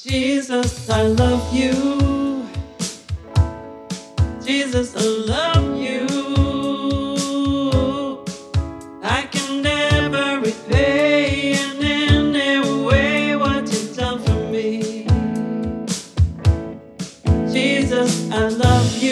Jesus, I love you. Jesus, I love you. I can never repay in any way what you've done for me. Jesus, I love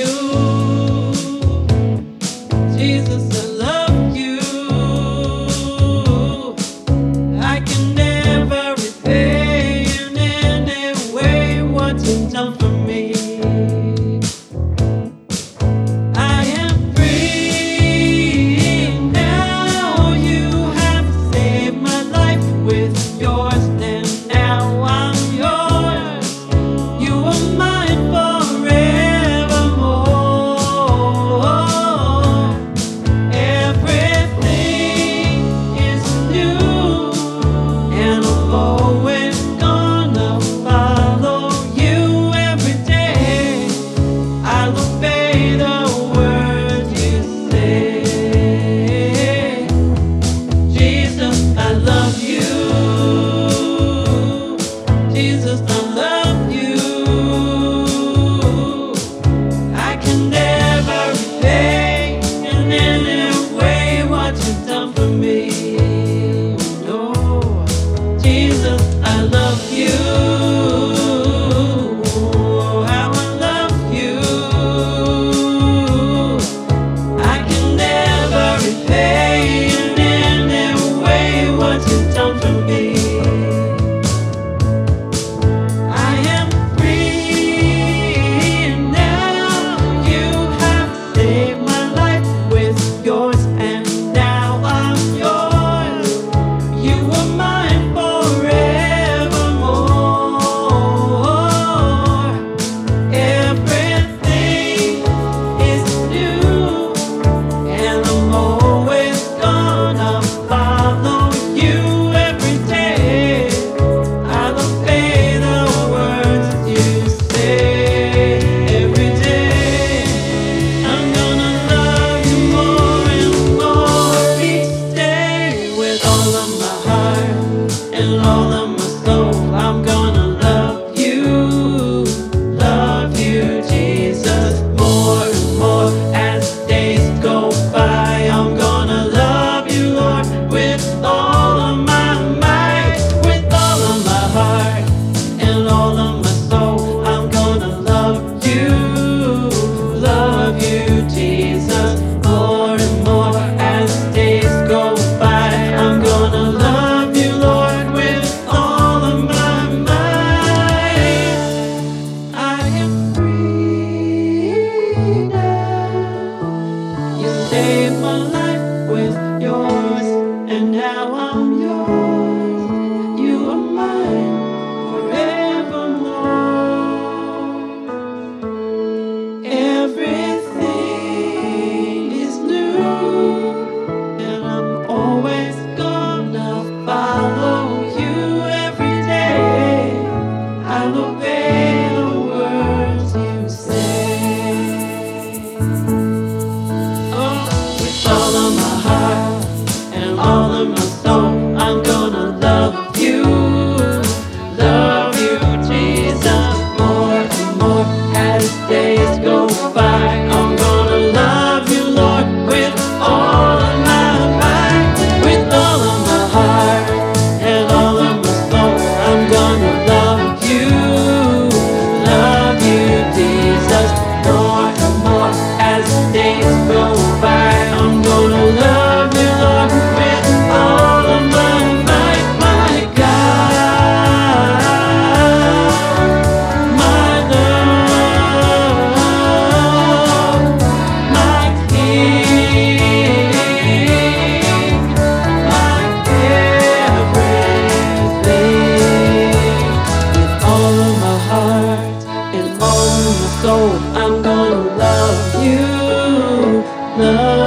now. I'm soul. I'm gonna love you, love.